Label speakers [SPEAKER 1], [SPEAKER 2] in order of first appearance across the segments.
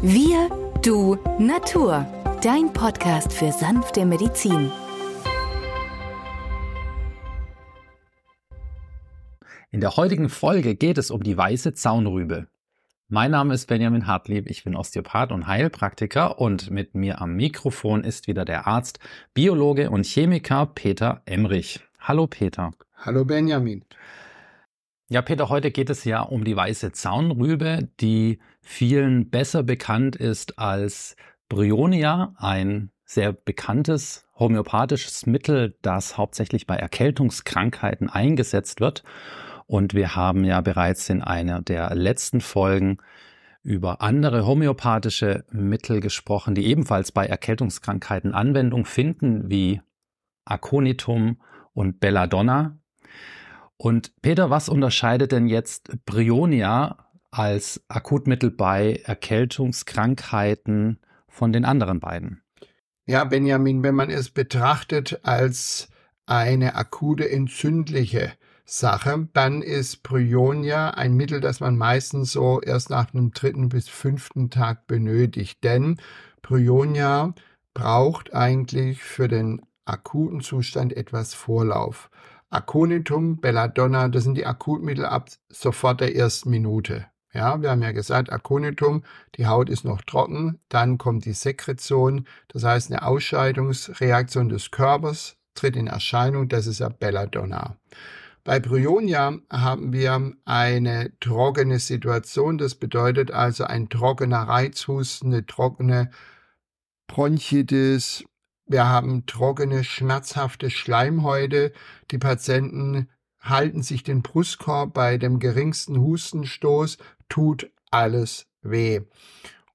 [SPEAKER 1] Wir, du, Natur. Dein Podcast für sanfte Medizin.
[SPEAKER 2] In der heutigen Folge geht es um die weiße Zaunrübe. Mein Name ist Benjamin Hartlieb, ich bin Osteopath und Heilpraktiker und mit mir am Mikrofon ist wieder der Arzt, Biologe und Chemiker Peter Emrich. Hallo Peter.
[SPEAKER 3] Hallo Benjamin.
[SPEAKER 2] Ja, Peter, heute geht es ja um die weiße Zaunrübe, die vielen besser bekannt ist als Bryonia, ein sehr bekanntes homöopathisches Mittel, das hauptsächlich bei Erkältungskrankheiten eingesetzt wird. Und wir haben ja bereits in einer der letzten Folgen über andere homöopathische Mittel gesprochen, die ebenfalls bei Erkältungskrankheiten Anwendung finden, wie Aconitum und Belladonna. Und Peter, was unterscheidet denn jetzt Brionia als Akutmittel bei Erkältungskrankheiten von den anderen beiden?
[SPEAKER 3] Ja, Benjamin, wenn man es betrachtet als eine akute entzündliche Sache, dann ist Bryonia ein Mittel, das man meistens so erst nach einem dritten bis fünften Tag benötigt. Denn Bryonia braucht eigentlich für den akuten Zustand etwas Vorlauf. Aconitum, Belladonna, das sind die Akutmittel ab sofort der ersten Minute. Ja, wir haben ja gesagt, Aconitum, die Haut ist noch trocken, dann kommt die Sekretion, das heißt eine Ausscheidungsreaktion des Körpers tritt in Erscheinung, das ist ja Belladonna. Bei Bryonia haben wir eine trockene Situation, das bedeutet also ein trockener Reizhusten, eine trockene Bronchitis, wir haben trockene, schmerzhafte Schleimhäute. Die Patienten halten sich den Brustkorb bei dem geringsten Hustenstoß, tut alles weh.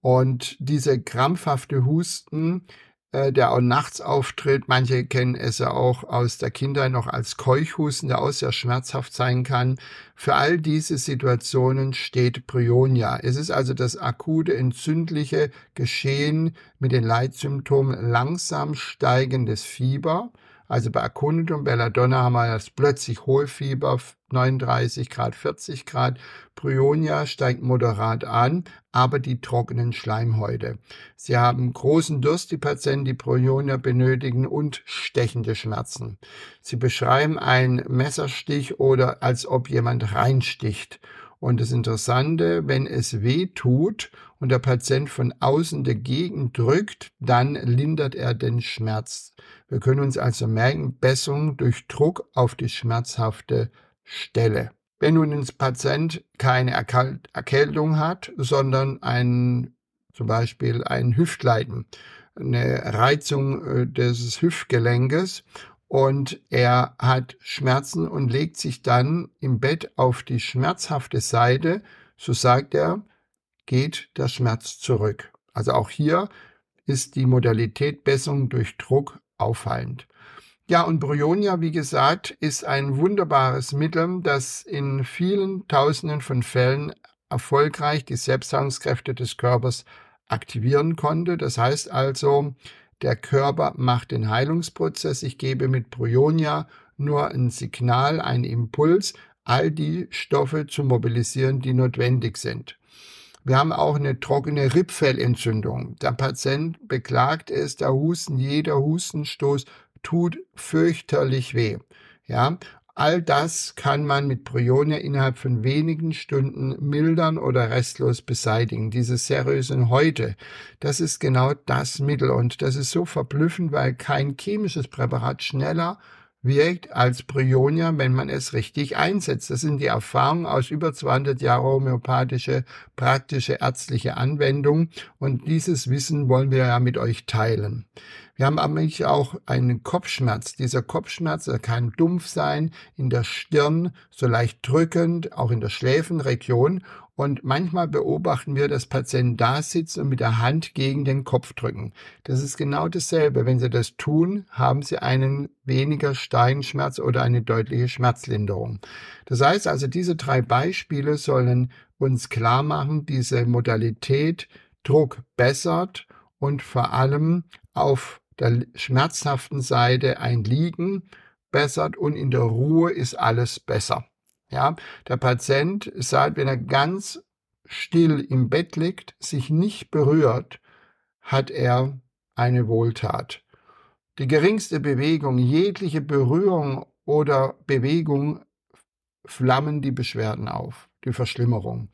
[SPEAKER 3] Und diese krampfhafte Husten der auch nachts auftritt. Manche kennen es ja auch aus der Kindheit noch als Keuchhusten, der auch sehr schmerzhaft sein kann. Für all diese Situationen steht Bryonia. Es ist also das akute entzündliche Geschehen mit den Leitsymptomen langsam steigendes Fieber, also bei Aconitum Belladonna haben wir das plötzlich Hohlfieber, 39 Grad, 40 Grad. Bryonia steigt moderat an, aber die trockenen Schleimhäute. Sie haben großen Durst, die Patienten, die Bryonia benötigen und stechende Schmerzen. Sie beschreiben einen Messerstich oder als ob jemand reinsticht. Und das Interessante, wenn es weh tut und der Patient von außen dagegen drückt, dann lindert er den Schmerz. Wir können uns also merken, Besserung durch Druck auf die schmerzhafte Stelle. Wenn nun ein Patient keine Erkältung hat, sondern ein, zum Beispiel ein Hüftleiden, eine Reizung äh, des Hüftgelenkes und er hat Schmerzen und legt sich dann im Bett auf die schmerzhafte Seite, so sagt er, geht der Schmerz zurück. Also auch hier ist die Modalität Besserung durch Druck auffallend. Ja, und Bryonia, wie gesagt, ist ein wunderbares Mittel, das in vielen Tausenden von Fällen erfolgreich die Selbstheilungskräfte des Körpers aktivieren konnte. Das heißt also, der Körper macht den Heilungsprozess. Ich gebe mit Bryonia nur ein Signal, einen Impuls, all die Stoffe zu mobilisieren, die notwendig sind. Wir haben auch eine trockene Rippfellentzündung. Der Patient beklagt es, der Husten, jeder Hustenstoß tut fürchterlich weh. Ja, All das kann man mit Bryonia innerhalb von wenigen Stunden mildern oder restlos beseitigen. Diese seriösen Häute, das ist genau das Mittel und das ist so verblüffend, weil kein chemisches Präparat schneller wirkt als Bryonia, wenn man es richtig einsetzt. Das sind die Erfahrungen aus über 200 Jahren homöopathische, praktische ärztliche Anwendung und dieses Wissen wollen wir ja mit euch teilen. Wir haben aber auch einen Kopfschmerz. Dieser Kopfschmerz kann dumpf sein, in der Stirn, so leicht drückend, auch in der Schläfenregion. Und manchmal beobachten wir, dass Patienten da sitzen und mit der Hand gegen den Kopf drücken. Das ist genau dasselbe. Wenn sie das tun, haben sie einen weniger Steigenschmerz oder eine deutliche Schmerzlinderung. Das heißt also, diese drei Beispiele sollen uns klar machen, diese Modalität Druck bessert und vor allem auf der schmerzhaften Seite ein Liegen bessert und in der Ruhe ist alles besser. Ja, der Patient sagt, wenn er ganz still im Bett liegt, sich nicht berührt, hat er eine Wohltat. Die geringste Bewegung, jegliche Berührung oder Bewegung flammen die Beschwerden auf, die Verschlimmerung.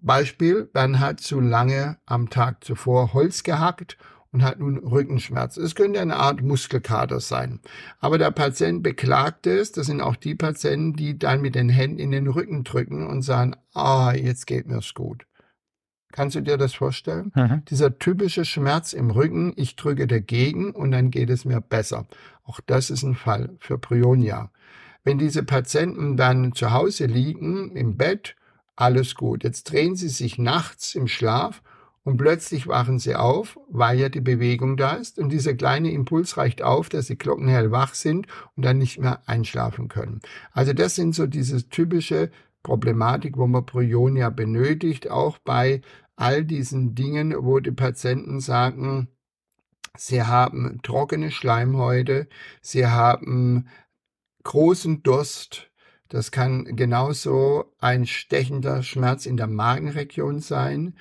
[SPEAKER 3] Beispiel, man hat zu lange am Tag zuvor Holz gehackt und hat nun Rückenschmerz. Es könnte eine Art Muskelkater sein. Aber der Patient beklagt es, das sind auch die Patienten, die dann mit den Händen in den Rücken drücken und sagen, ah, jetzt geht mir's gut. Kannst du dir das vorstellen? Mhm. Dieser typische Schmerz im Rücken, ich drücke dagegen und dann geht es mir besser. Auch das ist ein Fall für Prionia. Wenn diese Patienten dann zu Hause liegen, im Bett, alles gut. Jetzt drehen sie sich nachts im Schlaf und plötzlich wachen sie auf, weil ja die Bewegung da ist. Und dieser kleine Impuls reicht auf, dass sie glockenhell wach sind und dann nicht mehr einschlafen können. Also das sind so diese typische Problematik, wo man Prionia benötigt, auch bei all diesen Dingen, wo die Patienten sagen, sie haben trockene Schleimhäute, sie haben großen Durst, das kann genauso ein stechender Schmerz in der Magenregion sein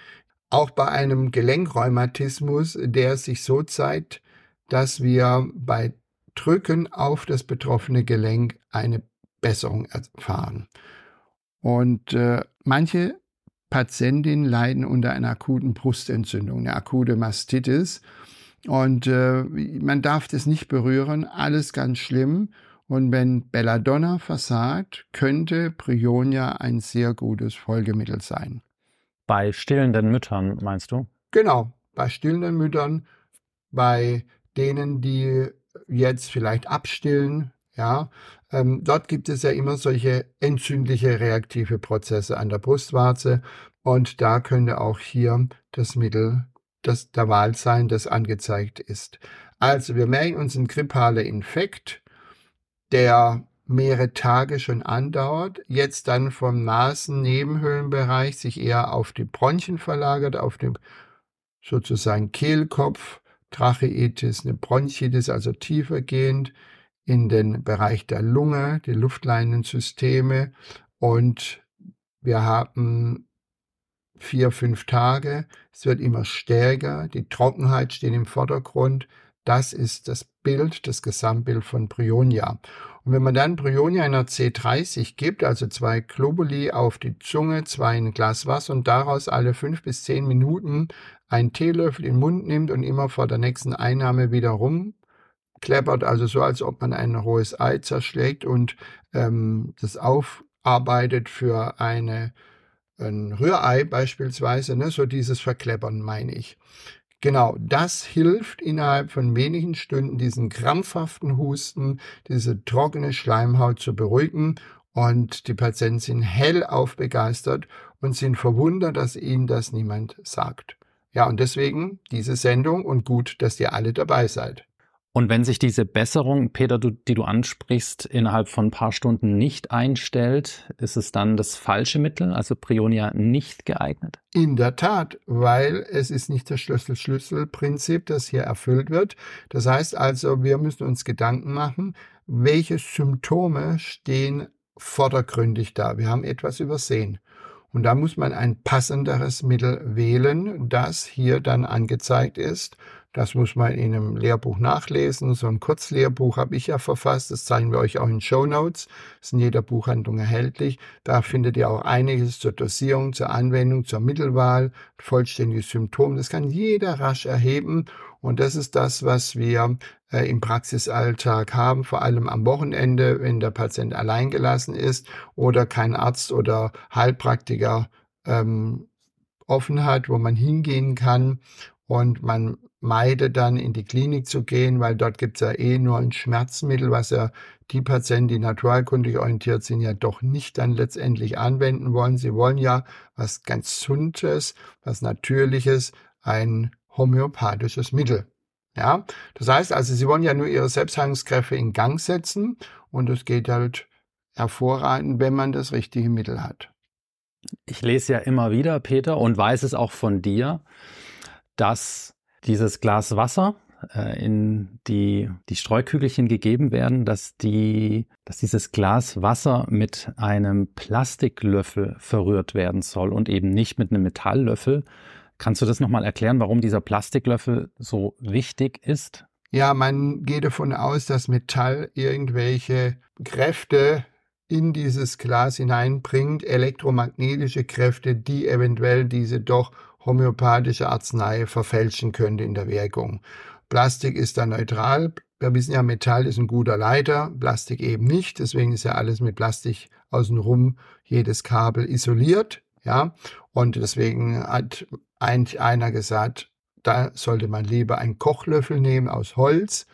[SPEAKER 3] auch bei einem Gelenkrheumatismus, der sich so zeigt, dass wir bei Drücken auf das betroffene Gelenk eine Besserung erfahren. Und äh, manche Patientinnen leiden unter einer akuten Brustentzündung, eine akute Mastitis. Und äh, man darf das nicht berühren, alles ganz schlimm. Und wenn Belladonna versagt, könnte Prionia ein sehr gutes Folgemittel sein.
[SPEAKER 2] Bei stillenden Müttern, meinst du?
[SPEAKER 3] Genau, bei stillenden Müttern, bei denen, die jetzt vielleicht abstillen, ja, ähm, dort gibt es ja immer solche entzündliche reaktive Prozesse an der Brustwarze und da könnte auch hier das Mittel das der Wahl sein, das angezeigt ist. Also wir merken uns ein grippaler Infekt, der mehrere Tage schon andauert, jetzt dann vom Nasennebenhöhlenbereich sich eher auf die Bronchien verlagert, auf den sozusagen Kehlkopf, Tracheitis, eine Bronchitis, also tiefergehend in den Bereich der Lunge, die Luftleinensysteme und wir haben vier, fünf Tage. Es wird immer stärker. Die Trockenheit steht im Vordergrund. Das ist das Bild, das Gesamtbild von Bryonia. Und wenn man dann Bryonia in einer C30 gibt, also zwei Globuli auf die Zunge, zwei in ein Glas Wasser und daraus alle fünf bis zehn Minuten einen Teelöffel in den Mund nimmt und immer vor der nächsten Einnahme wieder rumkleppert, also so, als ob man ein rohes Ei zerschlägt und ähm, das aufarbeitet für eine ein Rührei beispielsweise, ne, so dieses Verkleppern meine ich. Genau, das hilft innerhalb von wenigen Stunden, diesen krampfhaften Husten, diese trockene Schleimhaut zu beruhigen. Und die Patienten sind hellauf begeistert und sind verwundert, dass ihnen das niemand sagt. Ja, und deswegen diese Sendung und gut, dass ihr alle dabei seid.
[SPEAKER 2] Und wenn sich diese Besserung, Peter, du, die du ansprichst, innerhalb von ein paar Stunden nicht einstellt, ist es dann das falsche Mittel, also Prionia nicht geeignet?
[SPEAKER 3] In der Tat, weil es ist nicht das Schlüssel-Schlüssel-Prinzip, das hier erfüllt wird. Das heißt also, wir müssen uns Gedanken machen, welche Symptome stehen vordergründig da. Wir haben etwas übersehen. Und da muss man ein passenderes Mittel wählen, das hier dann angezeigt ist das muss man in einem Lehrbuch nachlesen. So ein Kurzlehrbuch habe ich ja verfasst. Das zeigen wir euch auch in Show Notes. Ist in jeder Buchhandlung erhältlich. Da findet ihr auch einiges zur Dosierung, zur Anwendung, zur Mittelwahl, vollständiges Symptom. Das kann jeder rasch erheben. Und das ist das, was wir äh, im Praxisalltag haben, vor allem am Wochenende, wenn der Patient alleingelassen ist oder kein Arzt oder Heilpraktiker ähm, offen hat, wo man hingehen kann und man meide dann in die Klinik zu gehen, weil dort gibt es ja eh nur ein Schmerzmittel, was ja die Patienten, die naturheilkundig orientiert sind, ja doch nicht dann letztendlich anwenden wollen. Sie wollen ja was ganz Sundes, was Natürliches, ein homöopathisches Mittel. Ja, das heißt also, sie wollen ja nur ihre Selbstheilungskräfte in Gang setzen und es geht halt hervorragend, wenn man das richtige Mittel hat.
[SPEAKER 2] Ich lese ja immer wieder, Peter, und weiß es auch von dir, dass dieses Glas Wasser äh, in die, die Streukügelchen gegeben werden, dass, die, dass dieses Glas Wasser mit einem Plastiklöffel verrührt werden soll und eben nicht mit einem Metalllöffel. Kannst du das nochmal erklären, warum dieser Plastiklöffel so wichtig ist?
[SPEAKER 3] Ja, man geht davon aus, dass Metall irgendwelche Kräfte in dieses Glas hineinbringt, elektromagnetische Kräfte, die eventuell diese doch homöopathische Arznei verfälschen könnte in der Wirkung. Plastik ist da neutral. Wir wissen ja, Metall ist ein guter Leiter, Plastik eben nicht. Deswegen ist ja alles mit Plastik außenrum, jedes Kabel isoliert. Ja, und deswegen hat eigentlich einer gesagt, da sollte man lieber einen Kochlöffel nehmen aus Holz.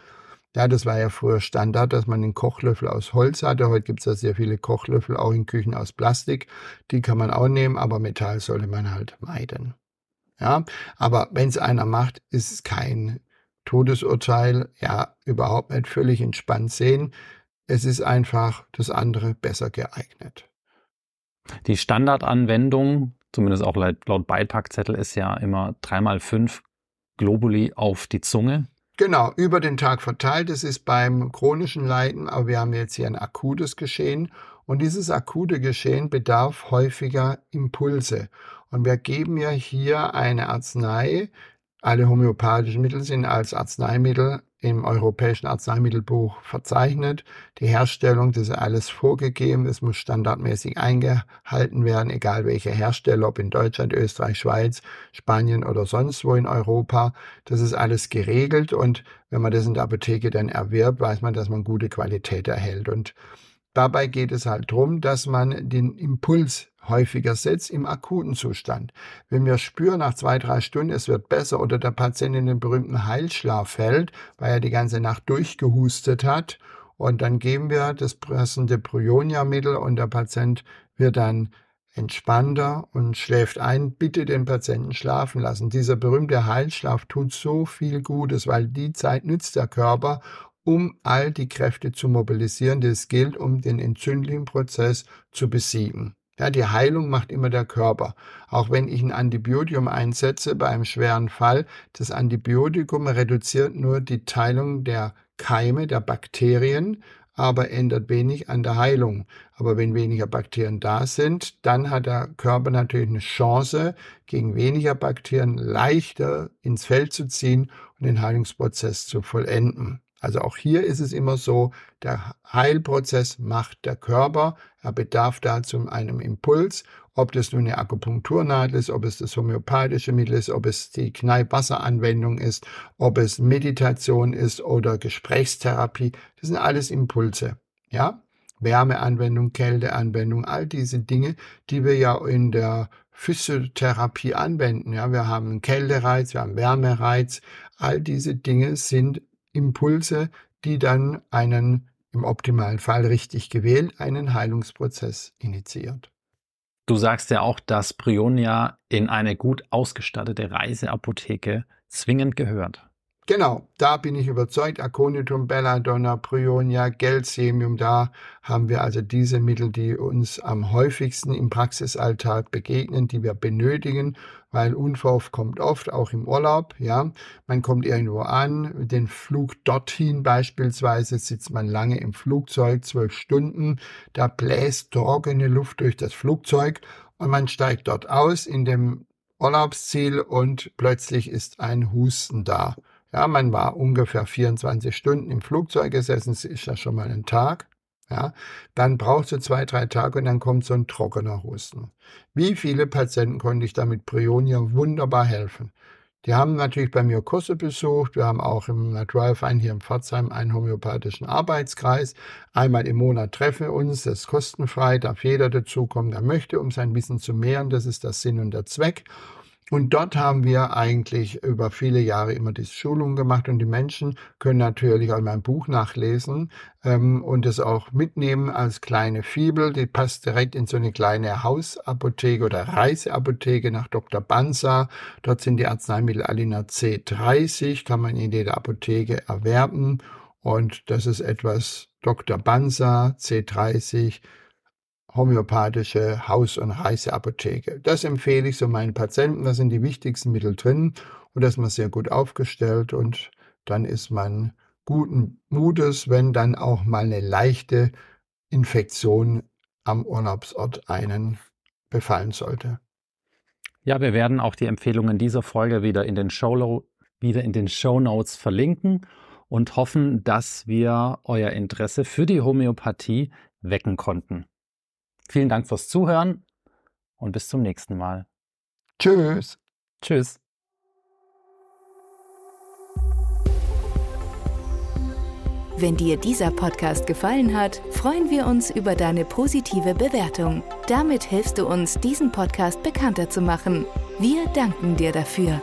[SPEAKER 3] Ja, das war ja früher Standard, dass man einen Kochlöffel aus Holz hatte. Heute gibt es ja sehr viele Kochlöffel auch in Küchen aus Plastik. Die kann man auch nehmen, aber Metall sollte man halt meiden. Ja, aber wenn es einer macht, ist es kein Todesurteil. Ja, überhaupt nicht völlig entspannt sehen. Es ist einfach das andere besser geeignet.
[SPEAKER 2] Die Standardanwendung, zumindest auch laut Beipackzettel, ist ja immer dreimal fünf Globuli auf die Zunge.
[SPEAKER 3] Genau, über den Tag verteilt. Das ist beim chronischen Leiden, aber wir haben jetzt hier ein akutes Geschehen. Und dieses akute Geschehen bedarf häufiger Impulse. Und wir geben ja hier eine Arznei. Alle homöopathischen Mittel sind als Arzneimittel im Europäischen Arzneimittelbuch verzeichnet. Die Herstellung, das ist alles vorgegeben, es muss standardmäßig eingehalten werden, egal welcher Hersteller, ob in Deutschland, Österreich, Schweiz, Spanien oder sonst wo in Europa. Das ist alles geregelt und wenn man das in der Apotheke dann erwirbt, weiß man, dass man gute Qualität erhält. Und dabei geht es halt darum, dass man den Impuls häufiger setzt im akuten Zustand. Wenn wir spüren nach zwei, drei Stunden, es wird besser oder der Patient in den berühmten Heilschlaf fällt, weil er die ganze Nacht durchgehustet hat, und dann geben wir das passende Prionia-Mittel und der Patient wird dann entspannter und schläft ein. Bitte den Patienten schlafen lassen. Dieser berühmte Heilschlaf tut so viel Gutes, weil die Zeit nützt der Körper, um all die Kräfte zu mobilisieren, die es gilt, um den entzündlichen Prozess zu besiegen. Ja, die Heilung macht immer der Körper. Auch wenn ich ein Antibiotikum einsetze bei einem schweren Fall, das Antibiotikum reduziert nur die Teilung der Keime, der Bakterien, aber ändert wenig an der Heilung. Aber wenn weniger Bakterien da sind, dann hat der Körper natürlich eine Chance, gegen weniger Bakterien leichter ins Feld zu ziehen und den Heilungsprozess zu vollenden. Also auch hier ist es immer so, der Heilprozess macht der Körper. Er bedarf dazu einem Impuls, ob das nun eine Akupunkturnadel ist, ob es das homöopathische Mittel ist, ob es die Kneippwasseranwendung ist, ob es Meditation ist oder Gesprächstherapie. Das sind alles Impulse. Ja? Wärmeanwendung, Kälteanwendung, all diese Dinge, die wir ja in der Physiotherapie anwenden. Ja, wir haben einen Kältereiz, wir haben Wärmereiz. All diese Dinge sind Impulse, die dann einen, im optimalen Fall richtig gewählt, einen Heilungsprozess initiiert.
[SPEAKER 2] Du sagst ja auch, dass Brionia in eine gut ausgestattete Reiseapotheke zwingend gehört.
[SPEAKER 3] Genau, da bin ich überzeugt. Aconitum, Belladonna, Prionia, Gelsemium, da haben wir also diese Mittel, die uns am häufigsten im Praxisalltag begegnen, die wir benötigen, weil Unverhoff kommt oft, auch im Urlaub, ja. Man kommt irgendwo an, den Flug dorthin beispielsweise sitzt man lange im Flugzeug, zwölf Stunden, da bläst trockene Luft durch das Flugzeug und man steigt dort aus in dem Urlaubsziel und plötzlich ist ein Husten da. Ja, man war ungefähr 24 Stunden im Flugzeug gesessen, das ist ja schon mal ein Tag. Ja, dann braucht es zwei, drei Tage und dann kommt so ein trockener Husten. Wie viele Patienten konnte ich damit Prionia wunderbar helfen? Die haben natürlich bei mir Kurse besucht. Wir haben auch im Naturalverein hier im Pforzheim einen homöopathischen Arbeitskreis. Einmal im Monat treffen wir uns, das ist kostenfrei, darf jeder dazukommen, der möchte, um sein Wissen zu mehren. Das ist der Sinn und der Zweck. Und dort haben wir eigentlich über viele Jahre immer diese Schulungen gemacht und die Menschen können natürlich auch mein Buch nachlesen ähm, und es auch mitnehmen als kleine Fibel. Die passt direkt in so eine kleine Hausapotheke oder Reiseapotheke nach Dr. Banza. Dort sind die Arzneimittel Alina C30, kann man in jeder Apotheke erwerben. Und das ist etwas Dr. Banza C30 homöopathische Haus- und Reiseapotheke. Das empfehle ich so meinen Patienten. Da sind die wichtigsten Mittel drin und da ist man sehr gut aufgestellt und dann ist man guten Mutes, wenn dann auch mal eine leichte Infektion am Urlaubsort einen befallen sollte.
[SPEAKER 2] Ja, wir werden auch die Empfehlungen dieser Folge wieder in den Show, wieder in den Show Notes verlinken und hoffen, dass wir euer Interesse für die Homöopathie wecken konnten. Vielen Dank fürs Zuhören und bis zum nächsten Mal.
[SPEAKER 3] Tschüss.
[SPEAKER 2] Tschüss.
[SPEAKER 1] Wenn dir dieser Podcast gefallen hat, freuen wir uns über deine positive Bewertung. Damit hilfst du uns, diesen Podcast bekannter zu machen. Wir danken dir dafür.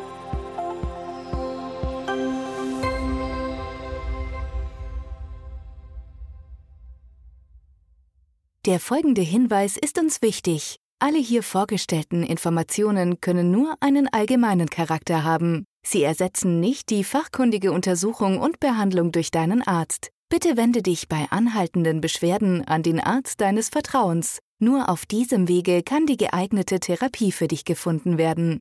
[SPEAKER 1] Der folgende Hinweis ist uns wichtig. Alle hier vorgestellten Informationen können nur einen allgemeinen Charakter haben. Sie ersetzen nicht die fachkundige Untersuchung und Behandlung durch deinen Arzt. Bitte wende dich bei anhaltenden Beschwerden an den Arzt deines Vertrauens. Nur auf diesem Wege kann die geeignete Therapie für dich gefunden werden.